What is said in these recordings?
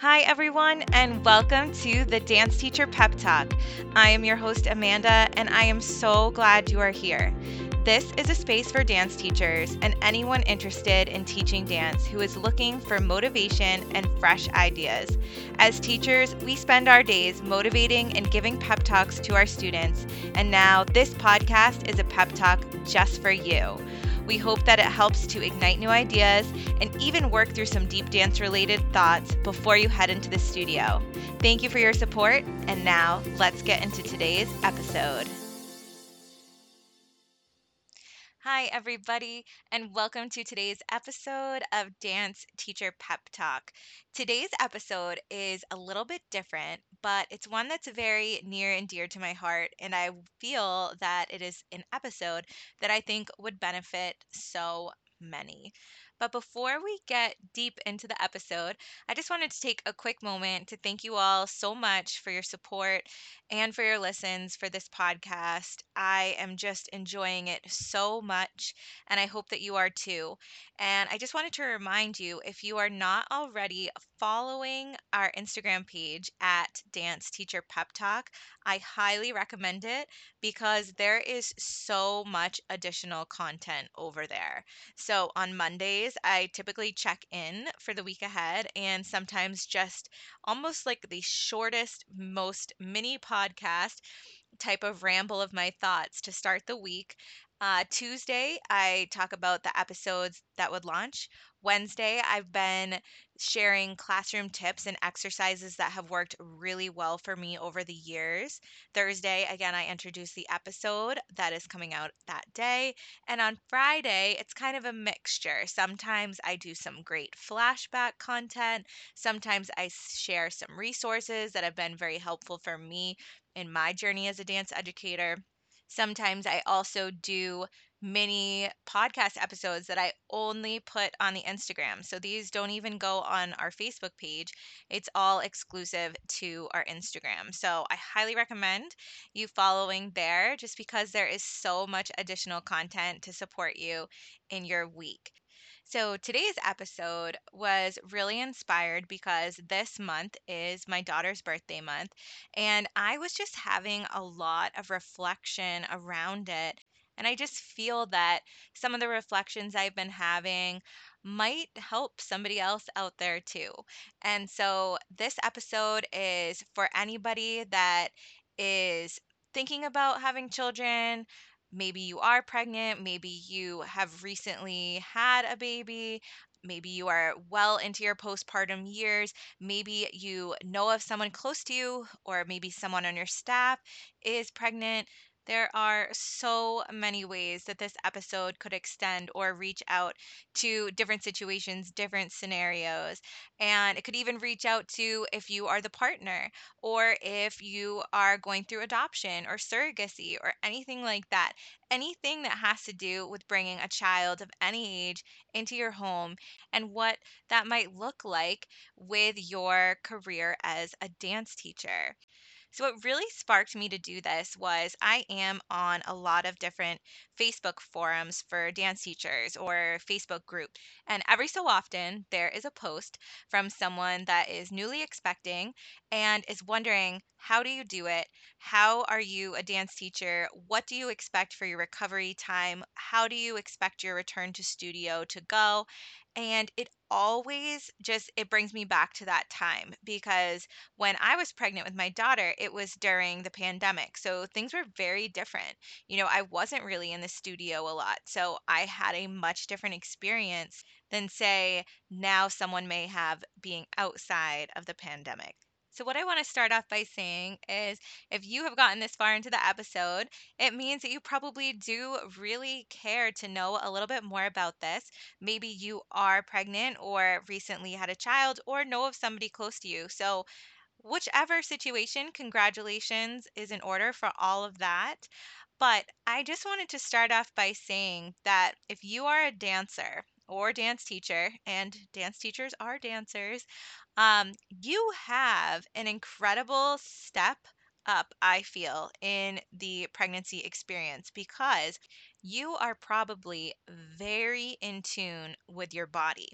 Hi, everyone, and welcome to the Dance Teacher Pep Talk. I am your host, Amanda, and I am so glad you are here. This is a space for dance teachers and anyone interested in teaching dance who is looking for motivation and fresh ideas. As teachers, we spend our days motivating and giving pep talks to our students, and now this podcast is a pep talk just for you. We hope that it helps to ignite new ideas and even work through some deep dance related thoughts before you head into the studio. Thank you for your support, and now let's get into today's episode. Hi, everybody, and welcome to today's episode of Dance Teacher Pep Talk. Today's episode is a little bit different, but it's one that's very near and dear to my heart, and I feel that it is an episode that I think would benefit so many. But before we get deep into the episode, I just wanted to take a quick moment to thank you all so much for your support and for your listens for this podcast. I am just enjoying it so much, and I hope that you are too. And I just wanted to remind you if you are not already following our Instagram page at Dance Teacher Pep Talk, I highly recommend it because there is so much additional content over there. So on Mondays, I typically check in for the week ahead and sometimes just almost like the shortest, most mini podcast type of ramble of my thoughts to start the week. Uh, Tuesday, I talk about the episodes that would launch. Wednesday, I've been sharing classroom tips and exercises that have worked really well for me over the years. Thursday, again, I introduce the episode that is coming out that day. And on Friday, it's kind of a mixture. Sometimes I do some great flashback content, sometimes I share some resources that have been very helpful for me in my journey as a dance educator. Sometimes I also do mini podcast episodes that I only put on the Instagram. So these don't even go on our Facebook page. It's all exclusive to our Instagram. So I highly recommend you following there just because there is so much additional content to support you in your week. So today's episode was really inspired because this month is my daughter's birthday month, and I was just having a lot of reflection around it. And I just feel that some of the reflections I've been having might help somebody else out there too. And so this episode is for anybody that is thinking about having children, maybe you are pregnant, maybe you have recently had a baby, maybe you are well into your postpartum years, maybe you know of someone close to you, or maybe someone on your staff is pregnant. There are so many ways that this episode could extend or reach out to different situations, different scenarios. And it could even reach out to if you are the partner or if you are going through adoption or surrogacy or anything like that. Anything that has to do with bringing a child of any age into your home and what that might look like with your career as a dance teacher. So, what really sparked me to do this was I am on a lot of different Facebook forums for dance teachers or Facebook group. And every so often, there is a post from someone that is newly expecting and is wondering, how do you do it? How are you a dance teacher? What do you expect for your recovery time? How do you expect your return to studio to go? And it always just it brings me back to that time because when I was pregnant with my daughter, it was during the pandemic. So things were very different. You know, I wasn't really in the studio a lot. So I had a much different experience than, say, now someone may have being outside of the pandemic. So, what I want to start off by saying is if you have gotten this far into the episode, it means that you probably do really care to know a little bit more about this. Maybe you are pregnant or recently had a child or know of somebody close to you. So, whichever situation, congratulations is in order for all of that. But I just wanted to start off by saying that if you are a dancer or dance teacher, and dance teachers are dancers, um, you have an incredible step up, I feel, in the pregnancy experience because you are probably very in tune with your body.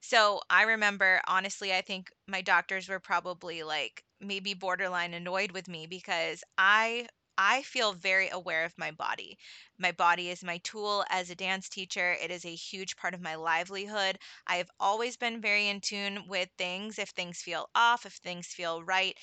So I remember, honestly, I think my doctors were probably like maybe borderline annoyed with me because I I feel very aware of my body. My body is my tool as a dance teacher. It is a huge part of my livelihood. I've always been very in tune with things. If things feel off, if things feel right,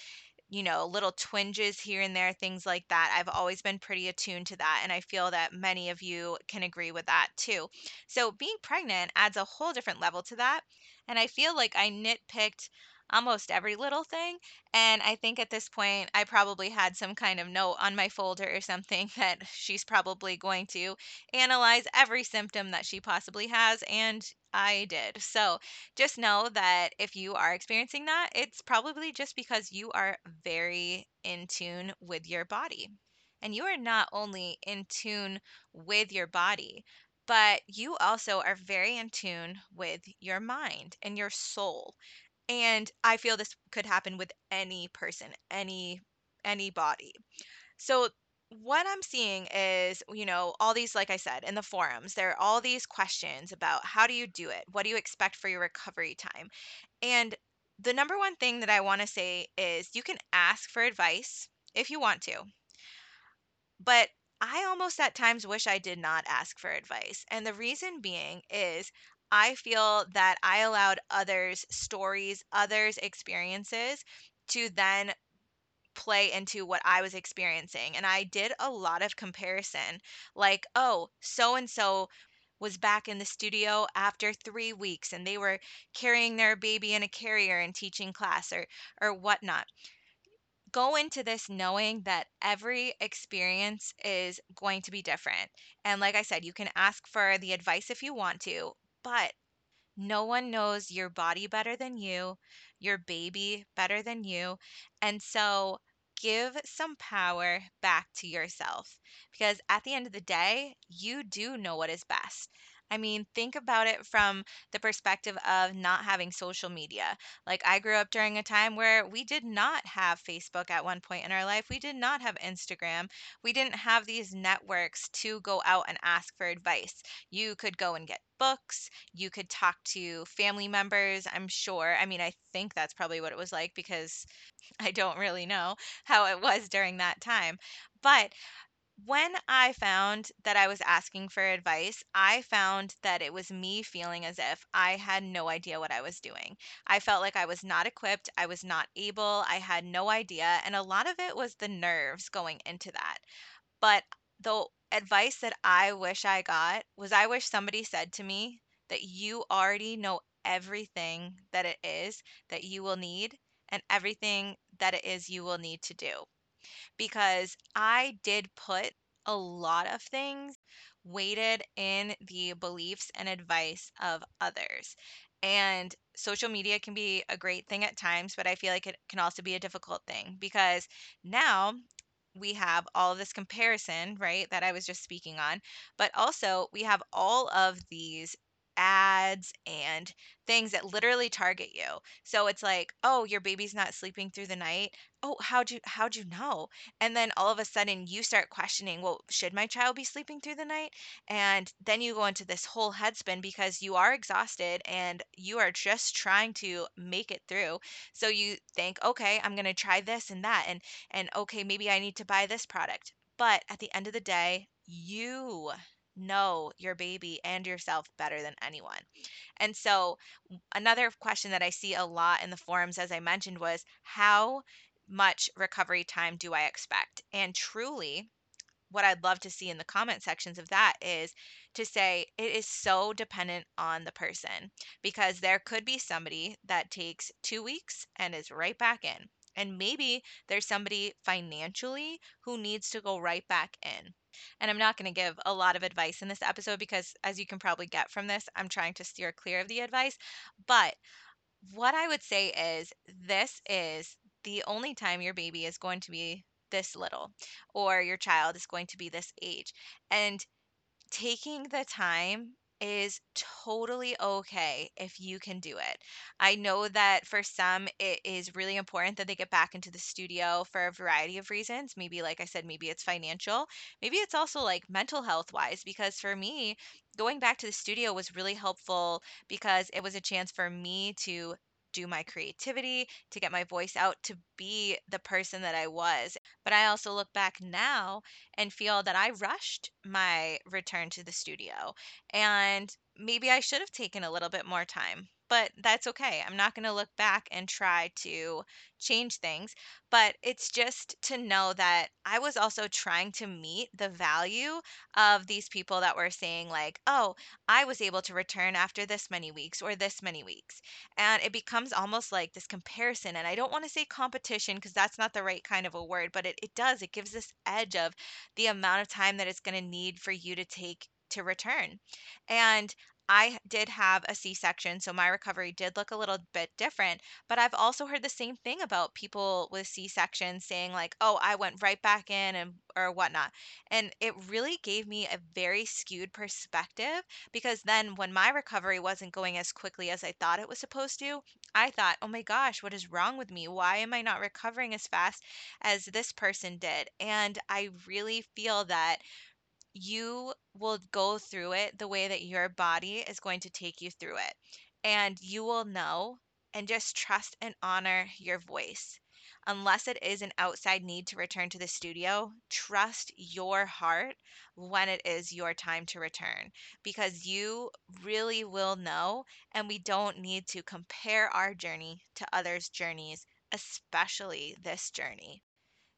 you know, little twinges here and there, things like that. I've always been pretty attuned to that. And I feel that many of you can agree with that too. So being pregnant adds a whole different level to that. And I feel like I nitpicked almost every little thing. And I think at this point, I probably had some kind of note on my folder or something that she's probably going to analyze every symptom that she possibly has. And I did. So just know that if you are experiencing that, it's probably just because you are very in tune with your body. And you are not only in tune with your body, but you also are very in tune with your mind and your soul. And I feel this could happen with any person, any anybody. So what I'm seeing is, you know, all these, like I said, in the forums, there are all these questions about how do you do it? What do you expect for your recovery time? And the number one thing that I want to say is you can ask for advice if you want to, but I almost at times wish I did not ask for advice. And the reason being is I feel that I allowed others' stories, others' experiences to then play into what I was experiencing. And I did a lot of comparison, like, oh, so and so was back in the studio after three weeks and they were carrying their baby in a carrier and teaching class or or whatnot. Go into this knowing that every experience is going to be different. And like I said, you can ask for the advice if you want to, but no one knows your body better than you, your baby better than you. And so give some power back to yourself because at the end of the day, you do know what is best. I mean, think about it from the perspective of not having social media. Like, I grew up during a time where we did not have Facebook at one point in our life. We did not have Instagram. We didn't have these networks to go out and ask for advice. You could go and get books you could talk to family members, I'm sure. I mean, I think that's probably what it was like because I don't really know how it was during that time. But when I found that I was asking for advice, I found that it was me feeling as if I had no idea what I was doing. I felt like I was not equipped, I was not able, I had no idea. And a lot of it was the nerves going into that. But the advice that I wish I got was I wish somebody said to me that you already know everything that it is that you will need and everything that it is you will need to do. Because I did put a lot of things weighted in the beliefs and advice of others. And social media can be a great thing at times, but I feel like it can also be a difficult thing because now we have all of this comparison, right, that I was just speaking on, but also we have all of these ads and things that literally target you. So it's like, "Oh, your baby's not sleeping through the night. Oh, how'd you how'd you know?" And then all of a sudden you start questioning, "Well, should my child be sleeping through the night?" And then you go into this whole headspin because you are exhausted and you are just trying to make it through. So you think, "Okay, I'm to try this and that and and okay, maybe I need to buy this product." But at the end of the day, you know your baby and yourself better than anyone. And so, another question that I see a lot in the forums, as I mentioned, was how much recovery time do I expect? And truly, what I'd love to see in the comment sections of that is to say it is so dependent on the person because there could be somebody that takes two weeks and is right back in. And maybe there's somebody financially who needs to go right back in. And I'm not going to give a lot of advice in this episode because, as you can probably get from this, I'm trying to steer clear of the advice. But what I would say is this is the only time your baby is going to be this little or your child is going to be this age. And taking the time is totally okay if you can do it. I know that for some, it is really important that they get back into the studio for a variety of reasons. Maybe, like I said, maybe it's financial. Maybe it's also like mental health wise, because for me, going back to the studio was really helpful because it was a chance for me to do my creativity, to get my voice out, to be the person that I was. But I also look back now and feel that I rushed my return to the studio and maybe I should have taken a little bit more time, but that's okay. I'm not going to look back and try to change things. But it's just to know that I was also trying to meet the value of these people that were saying, like, oh, I was able to return after this many weeks or this many weeks. And it becomes almost like this comparison. And I don't want to say competition because that's not the right kind of a word, but it, it does. It gives this edge of the amount of time that it's going to need for you to take to return. And I did have a C-section, so my recovery did look a little bit different. But I've also heard the same thing about people with C-sections saying like, "Oh, I went right back in and or whatnot." And it really gave me a very skewed perspective because then when my recovery wasn't going as quickly as I thought it was supposed to, I thought, "Oh my gosh, what is wrong with me? Why am I not recovering as fast as this person did?" And I really feel that you will go through it the way that your body is going to take you through it. And you will know and just trust and honor your voice. Unless it is an outside need to return to the studio, trust your heart when it is your time to return because you really will know. And we don't need to compare our journey to others' journeys, especially this journey.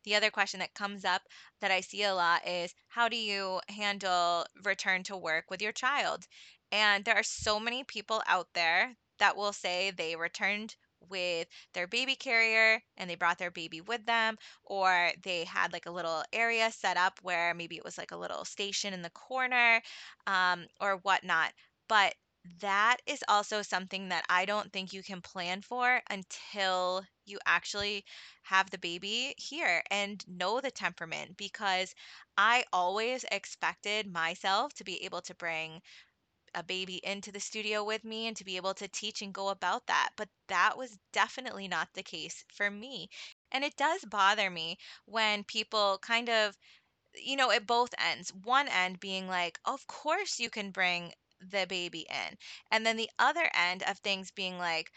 The other question that comes up that I see a lot is how do you handle return to work with your child? And there are so many people out there that will say they returned with their baby carrier and they brought their baby with them, or they had like a little area set up where maybe it was like a little station in the corner um, or whatnot. But that is also something that I don't think you can plan for until you actually have the baby here and know the temperament because I always expected myself to be able to bring a baby into the studio with me and to be able to teach and go about that. But that was definitely not the case for me. And it does bother me when people kind of you know, at both ends. One end being like, of course you can bring the baby in. And then the other end of things being like,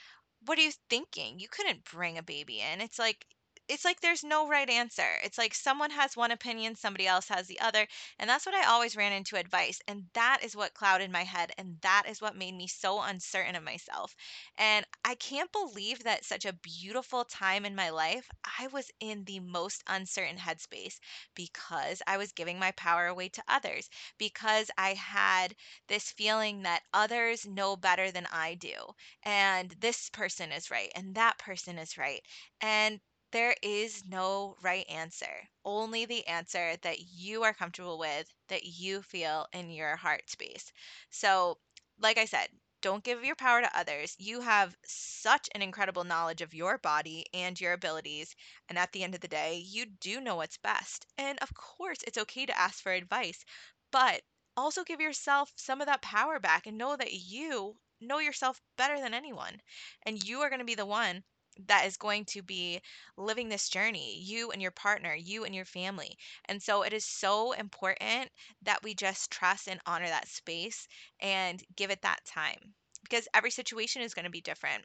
what are you thinking? You couldn't bring a baby in. It's like, it's like there's no right answer. It's like someone has one opinion, somebody else has the other. And that's what I always ran into advice. And that is what clouded my head. And that is what made me so uncertain of myself. And I can't believe that such a beautiful time in my life, I was in the most uncertain headspace because I was giving my power away to others, because I had this feeling that others know better than I do, and this person is right, and that person is right. And there is no right answer, only the answer that you are comfortable with, that you feel in your heart space. So, like I said, don't give your power to others. You have such an incredible knowledge of your body and your abilities. And at the end of the day, you do know what's best. And of course, it's okay to ask for advice, but also give yourself some of that power back and know that you know yourself better than anyone. And you are going to be the one that is going to be living this journey, you and your partner, you and your family. And so it is so important that we just trust and honor that space and give it that time because every situation is going to be different.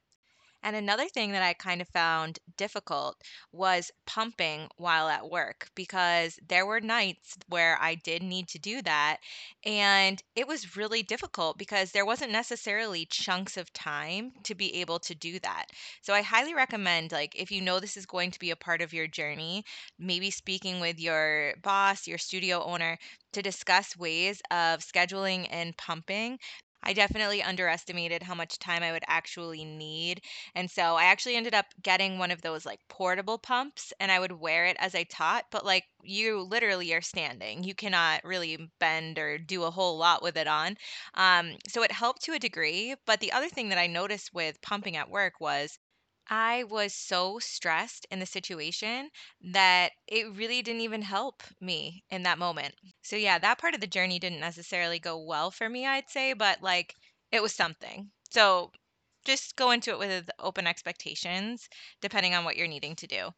And another thing that I kind of found difficult was pumping while at work because there were nights where I did need to do that. And it was really difficult because there wasn't necessarily chunks of time to be able to do that. So I highly recommend, like, if you know this is going to be a part of your journey, maybe speaking with your boss, your studio owner, to discuss ways of scheduling and pumping I definitely underestimated how much time I would actually need. And so I actually ended up getting one of those like portable pumps and I would wear it as I taught, but like you literally are standing. You cannot really bend or do a whole lot with it on. Um, so it helped to a degree. But the other thing that I noticed with pumping at work was I was so stressed in the situation that it really didn't even help me in that moment. So, yeah, that part of the journey didn't necessarily go well for me, I'd say, but like it was something. So, just go into it with open expectations, depending on what you're needing to do.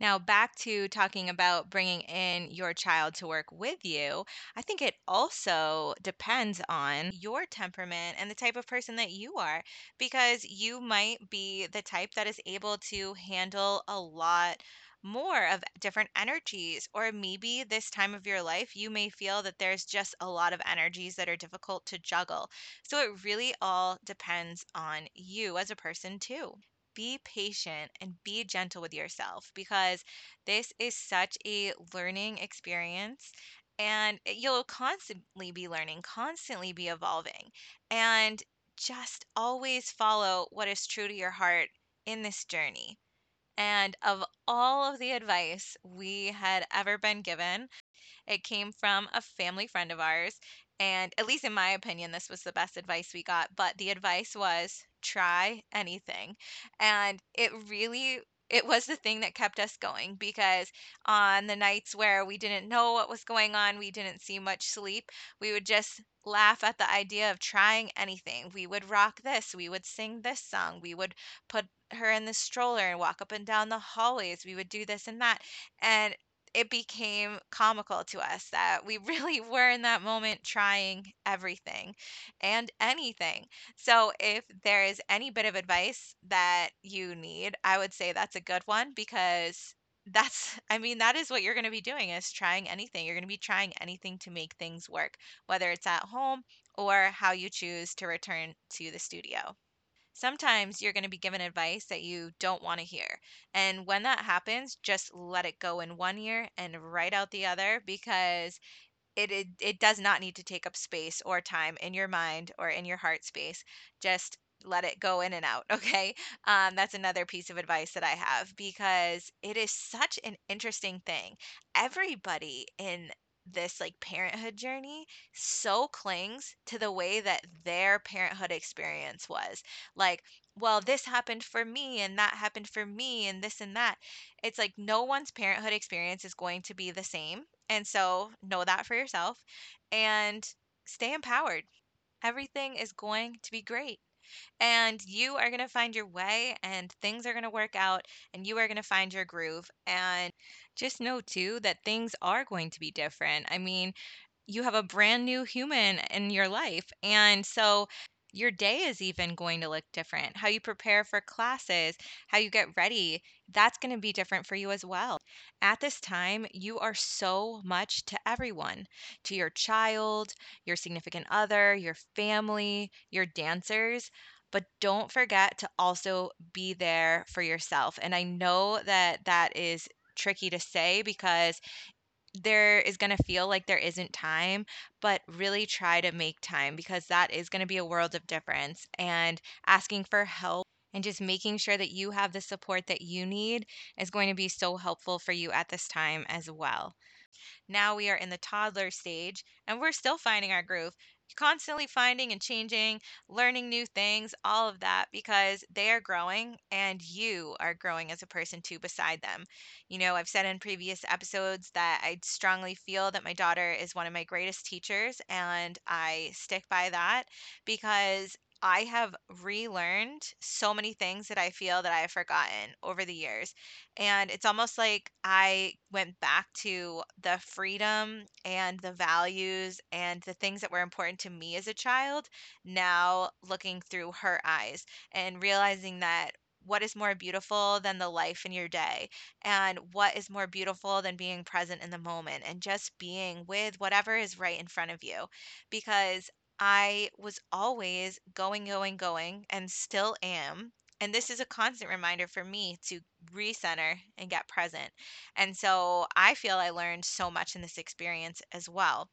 Now, back to talking about bringing in your child to work with you, I think it also depends on your temperament and the type of person that you are, because you might be the type that is able to handle a lot more of different energies. Or maybe this time of your life, you may feel that there's just a lot of energies that are difficult to juggle. So it really all depends on you as a person, too be patient and be gentle with yourself because this is such a learning experience and you'll constantly be learning, constantly be evolving, and just always follow what is true to your heart in this journey. And of all of the advice we had ever been given, it came from a family friend of ours. And at least in my opinion, this was the best advice we got. But the advice was try anything. And it really it was the thing that kept us going because on the nights where we didn't know what was going on, we didn't see much sleep, we would just laugh at the idea of trying anything. We would rock this, we would sing this song, we would put her in the stroller and walk up and down the hallways, we would do this and that. And it became comical to us that we really were in that moment trying everything and anything. So, if there is any bit of advice that you need, I would say that's a good one because that's, I mean, that is what you're going to be doing is trying anything. You're going to be trying anything to make things work, whether it's at home or how you choose to return to the studio. Sometimes you're going to be given advice that you don't want to hear. And when that happens, just let it go in one ear and right out the other because it, it it does not need to take up space or time in your mind or in your heart space. Just let it go in and out, okay? Um, that's another piece of advice that I have because it is such an interesting thing. Everybody in this like parenthood journey so clings to the way that their parenthood experience was. Like, well, this happened for me and that happened for me and this and that. It's like no one's parenthood experience is going to be the same and so know that for yourself and stay empowered. Everything is going to be great. And you are going to find your way and things are going to work out and you are going to find your groove. And just know too that things are going to be different. I mean, you have a brand new human in your life. And so your day is even going to look different. How you prepare for classes, how you get ready, that's going to be different for you as well. At this time, you are so much to everyone to your child, your significant other, your family, your dancers. But don't forget to also be there for yourself. And I know that that is tricky to say because there is going to feel like there isn't time, but really try to make time because that is going to be a world of difference. And asking for help and just making sure that you have the support that you need is going to be so helpful for you at this time as well. Now we are in the toddler stage and we're still finding our groove. Constantly finding and changing, learning new things, all of that because they are growing and you are growing as a person too beside them. You know, I've said in previous episodes that I strongly feel that my daughter is one of my greatest teachers and I stick by that because I have relearned so many things that I feel that I have forgotten over the years. And it's almost like I went back to the freedom and the values and the things that were important to me as a child, now looking through her eyes and realizing that what is more beautiful than the life in your day? And what is more beautiful than being present in the moment and just being with whatever is right in front of you? Because I was always going, going, going, and still am. And this is a constant reminder for me to recenter and get present. And so I feel I learned so much in this experience as well.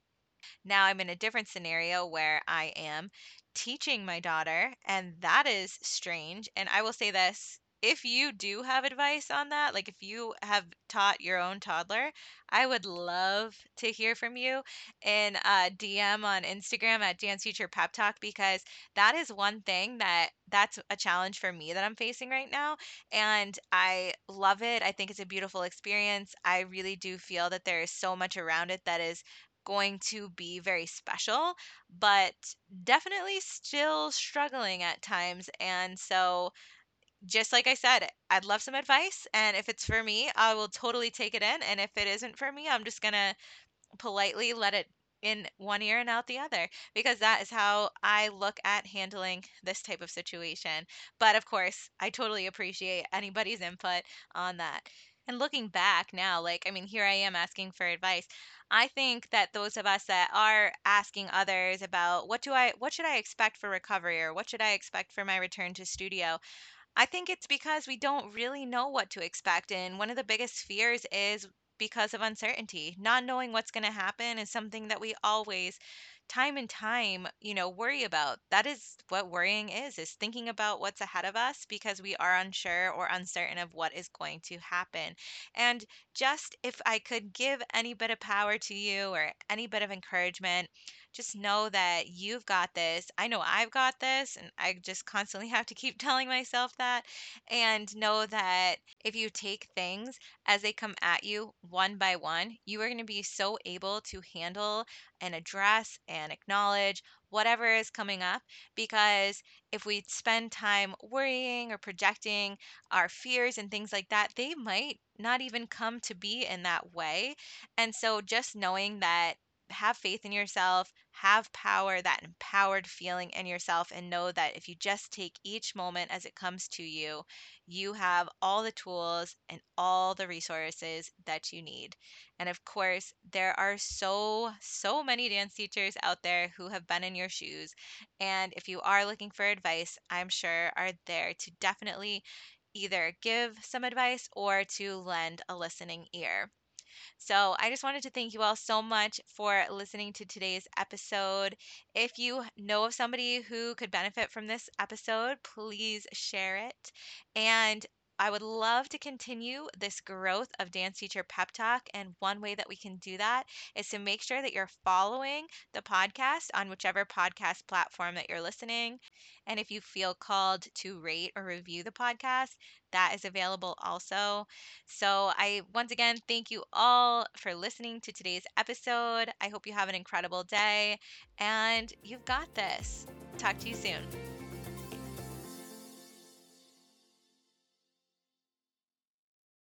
Now I'm in a different scenario where I am teaching my daughter, and that is strange. And I will say this if you do have advice on that, like if you have taught your own toddler, I would love to hear from you in DM on Instagram at Dance Teacher Pep Talk because that is one thing that that's a challenge for me that I'm facing right now. And I love it. I think it's a beautiful experience. I really do feel that there is so much around it that is going to be very special, but definitely still struggling at times. And so, just like I said, eh, I'd love some advice. And if it's for me, I will totally take it in. And if it isn't for me, I'm just going to politely let it in one ear and out the other because that is how I look at handling this type of situation. But of course, I totally appreciate anybody's input on that. And looking back now, like, I mean, here I am asking for advice. I think that those of us that are asking others about what do I, what should I expect for recovery or what should I expect for my return to studio, I think it's because we don't really know what to expect. And one of the biggest fears is because of uncertainty. Not knowing what's going to happen is something that we always, time and time, you know, worry about. That is what worrying is, is thinking about what's ahead of us because we are unsure or uncertain of what is going to happen. And just if I could give any bit of power to you or any bit of encouragement, just know that you've got this. I know I've got this, and I just constantly have to keep telling myself that. And know that if you take things as they come at you one by one, you are going to be so able to handle and address and acknowledge whatever is coming up. Because if we spend time worrying or projecting our fears and things like that, they might not even come to be in that way. And so just knowing that have faith in yourself, have power, that empowered feeling in yourself, and know that if you just take each moment as it comes to you, you have all the tools and all the resources that you need. And of course, there are so, so many dance teachers out there who have been in your shoes. And if you are looking for advice, I'm sure are there to definitely either give some advice or to lend a listening ear. So I just wanted to thank you all so much for listening to today's episode. If you know of somebody who could benefit from this episode, please share it. And I would love to continue this growth of Dance Teacher Pep Talk. And one way that we can do that is to make sure that you're following the podcast on whichever podcast platform that you're listening. And if you feel called to rate or review the podcast, that is available also. So, I once again thank you all for listening to today's episode. I hope you have an incredible day and you've got this. Talk to you soon.